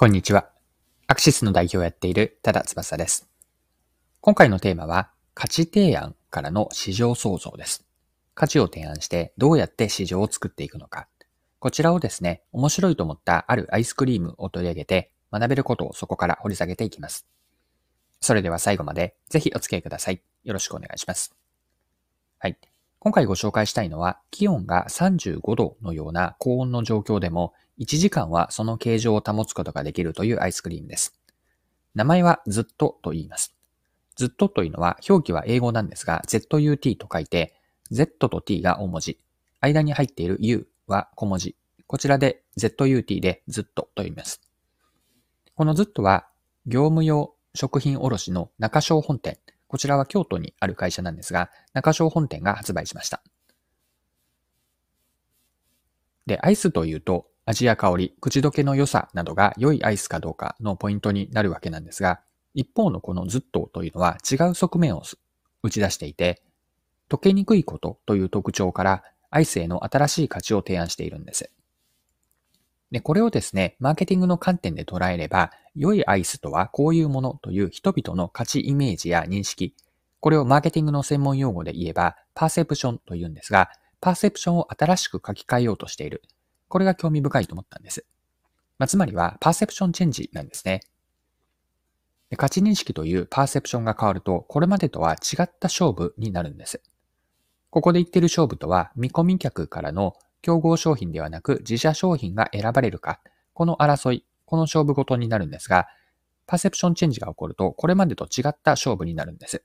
こんにちは。アクシスの代表をやっている多田翼です。今回のテーマは価値提案からの市場創造です。価値を提案してどうやって市場を作っていくのか。こちらをですね、面白いと思ったあるアイスクリームを取り上げて学べることをそこから掘り下げていきます。それでは最後までぜひお付き合いください。よろしくお願いします。はい。今回ご紹介したいのは、気温が35度のような高温の状況でも1時間はその形状を保つことができるというアイスクリームです。名前はずっとと言います。ずっとというのは表記は英語なんですが ZUT と書いて Z と T が大文字。間に入っている U は小文字。こちらで ZUT でずっとと言います。このずっとは業務用食品卸の中小本店。こちらは京都にある会社なんですが、中小本店が発売しました。で、アイスというと、味や香り、口どけの良さなどが良いアイスかどうかのポイントになるわけなんですが、一方のこのずっとというのは違う側面を打ち出していて、溶けにくいことという特徴からアイスへの新しい価値を提案しているんです。で、これをですね、マーケティングの観点で捉えれば、良いアイスとはこういうものという人々の価値イメージや認識、これをマーケティングの専門用語で言えば、パーセプションというんですが、パーセプションを新しく書き換えようとしている。これが興味深いと思ったんです。まあ、つまりは、パーセプションチェンジなんですね。で価値認識というパーセプションが変わると、これまでとは違った勝負になるんです。ここで言ってる勝負とは、見込み客からの競合商品ではなく自社商品が選ばれるか、この争い、この勝負ごとになるんですが、パーセプションチェンジが起こると、これまでと違った勝負になるんです。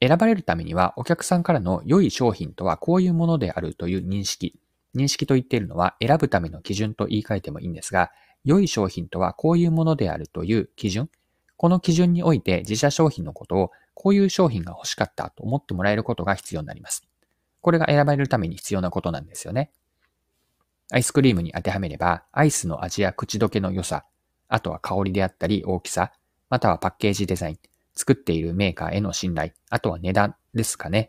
選ばれるためには、お客さんからの良い商品とはこういうものであるという認識、認識と言っているのは選ぶための基準と言い換えてもいいんですが、良い商品とはこういうものであるという基準、この基準において自社商品のことをこういう商品が欲しかったと思ってもらえることが必要になります。これが選ばれるために必要なことなんですよね。アイスクリームに当てはめれば、アイスの味や口どけの良さ、あとは香りであったり大きさ、またはパッケージデザイン、作っているメーカーへの信頼、あとは値段ですかね。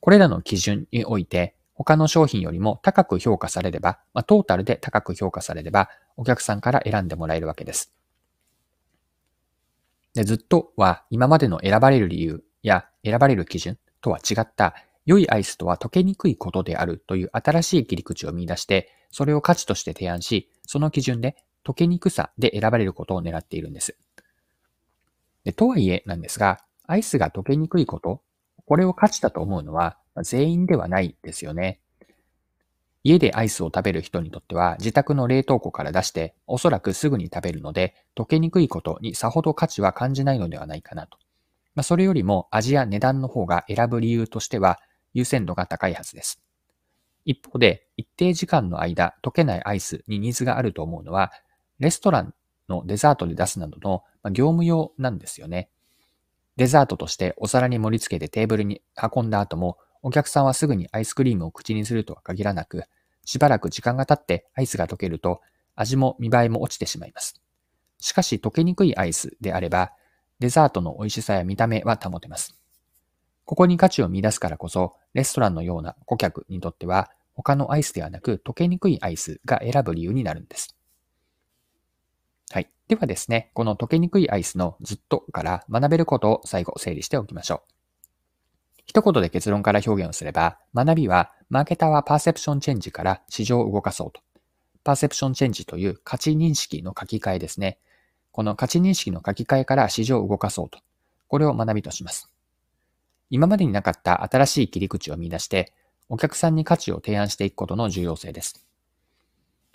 これらの基準において、他の商品よりも高く評価されれば、まあ、トータルで高く評価されれば、お客さんから選んでもらえるわけです。でずっとは今までの選ばれる理由や選ばれる基準とは違った良いアイスとは溶けにくいことであるという新しい切り口を見出して、それを価値として提案し、その基準で溶けにくさで選ばれることを狙っているんです。でとはいえなんですが、アイスが溶けにくいこと、これを価値だと思うのは全員ではないですよね。家でアイスを食べる人にとっては自宅の冷凍庫から出しておそらくすぐに食べるので溶けにくいことにさほど価値は感じないのではないかなと。まあ、それよりも味や値段の方が選ぶ理由としては優先度が高いはずです。一方で一定時間の間溶けないアイスにニーズがあると思うのはレストランのデザートで出すなどの業務用なんですよね。デザートとしてお皿に盛り付けてテーブルに運んだ後もお客さんはすぐにアイスクリームを口にするとは限らなく、しばらく時間が経ってアイスが溶けると、味も見栄えも落ちてしまいます。しかし溶けにくいアイスであれば、デザートの美味しさや見た目は保てます。ここに価値を見出すからこそ、レストランのような顧客にとっては、他のアイスではなく溶けにくいアイスが選ぶ理由になるんです。はい。ではですね、この溶けにくいアイスのずっとから学べることを最後整理しておきましょう。一言で結論から表現をすれば、学びは、マーケターはパーセプションチェンジから市場を動かそうと。パーセプションチェンジという価値認識の書き換えですね。この価値認識の書き換えから市場を動かそうと。これを学びとします。今までになかった新しい切り口を見出して、お客さんに価値を提案していくことの重要性です。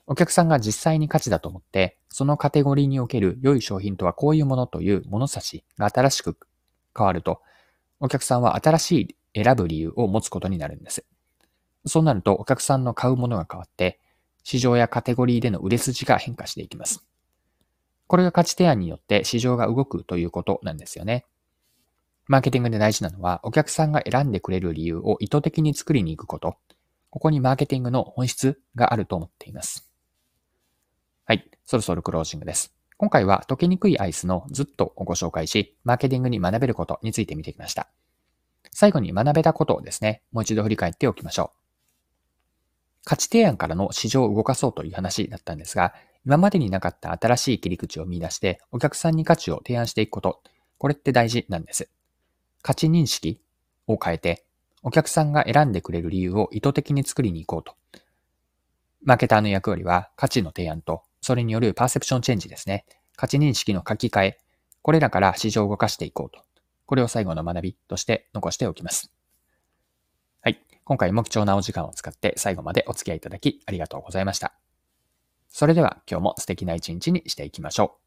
お客さんが実際に価値だと思って、そのカテゴリーにおける良い商品とはこういうものという物差しが新しく変わると、お客さんは新しい選ぶ理由を持つことになるんです。そうなるとお客さんの買うものが変わって、市場やカテゴリーでの売れ筋が変化していきます。これが価値提案によって市場が動くということなんですよね。マーケティングで大事なのは、お客さんが選んでくれる理由を意図的に作りに行くこと。ここにマーケティングの本質があると思っています。はい。そろそろクロージングです。今回は溶けにくいアイスのずっとをご紹介し、マーケティングに学べることについて見てきました。最後に学べたことをですね、もう一度振り返っておきましょう。価値提案からの市場を動かそうという話だったんですが、今までになかった新しい切り口を見出してお客さんに価値を提案していくこと。これって大事なんです。価値認識を変えて、お客さんが選んでくれる理由を意図的に作りに行こうと。マーケターの役割は価値の提案と、それによるパーセプションチェンジですね。価値認識の書き換え。これらから市場を動かしていこうと。これを最後の学びとして残しておきます。はい。今回も貴重なお時間を使って最後までお付き合いいただきありがとうございました。それでは今日も素敵な一日にしていきましょう。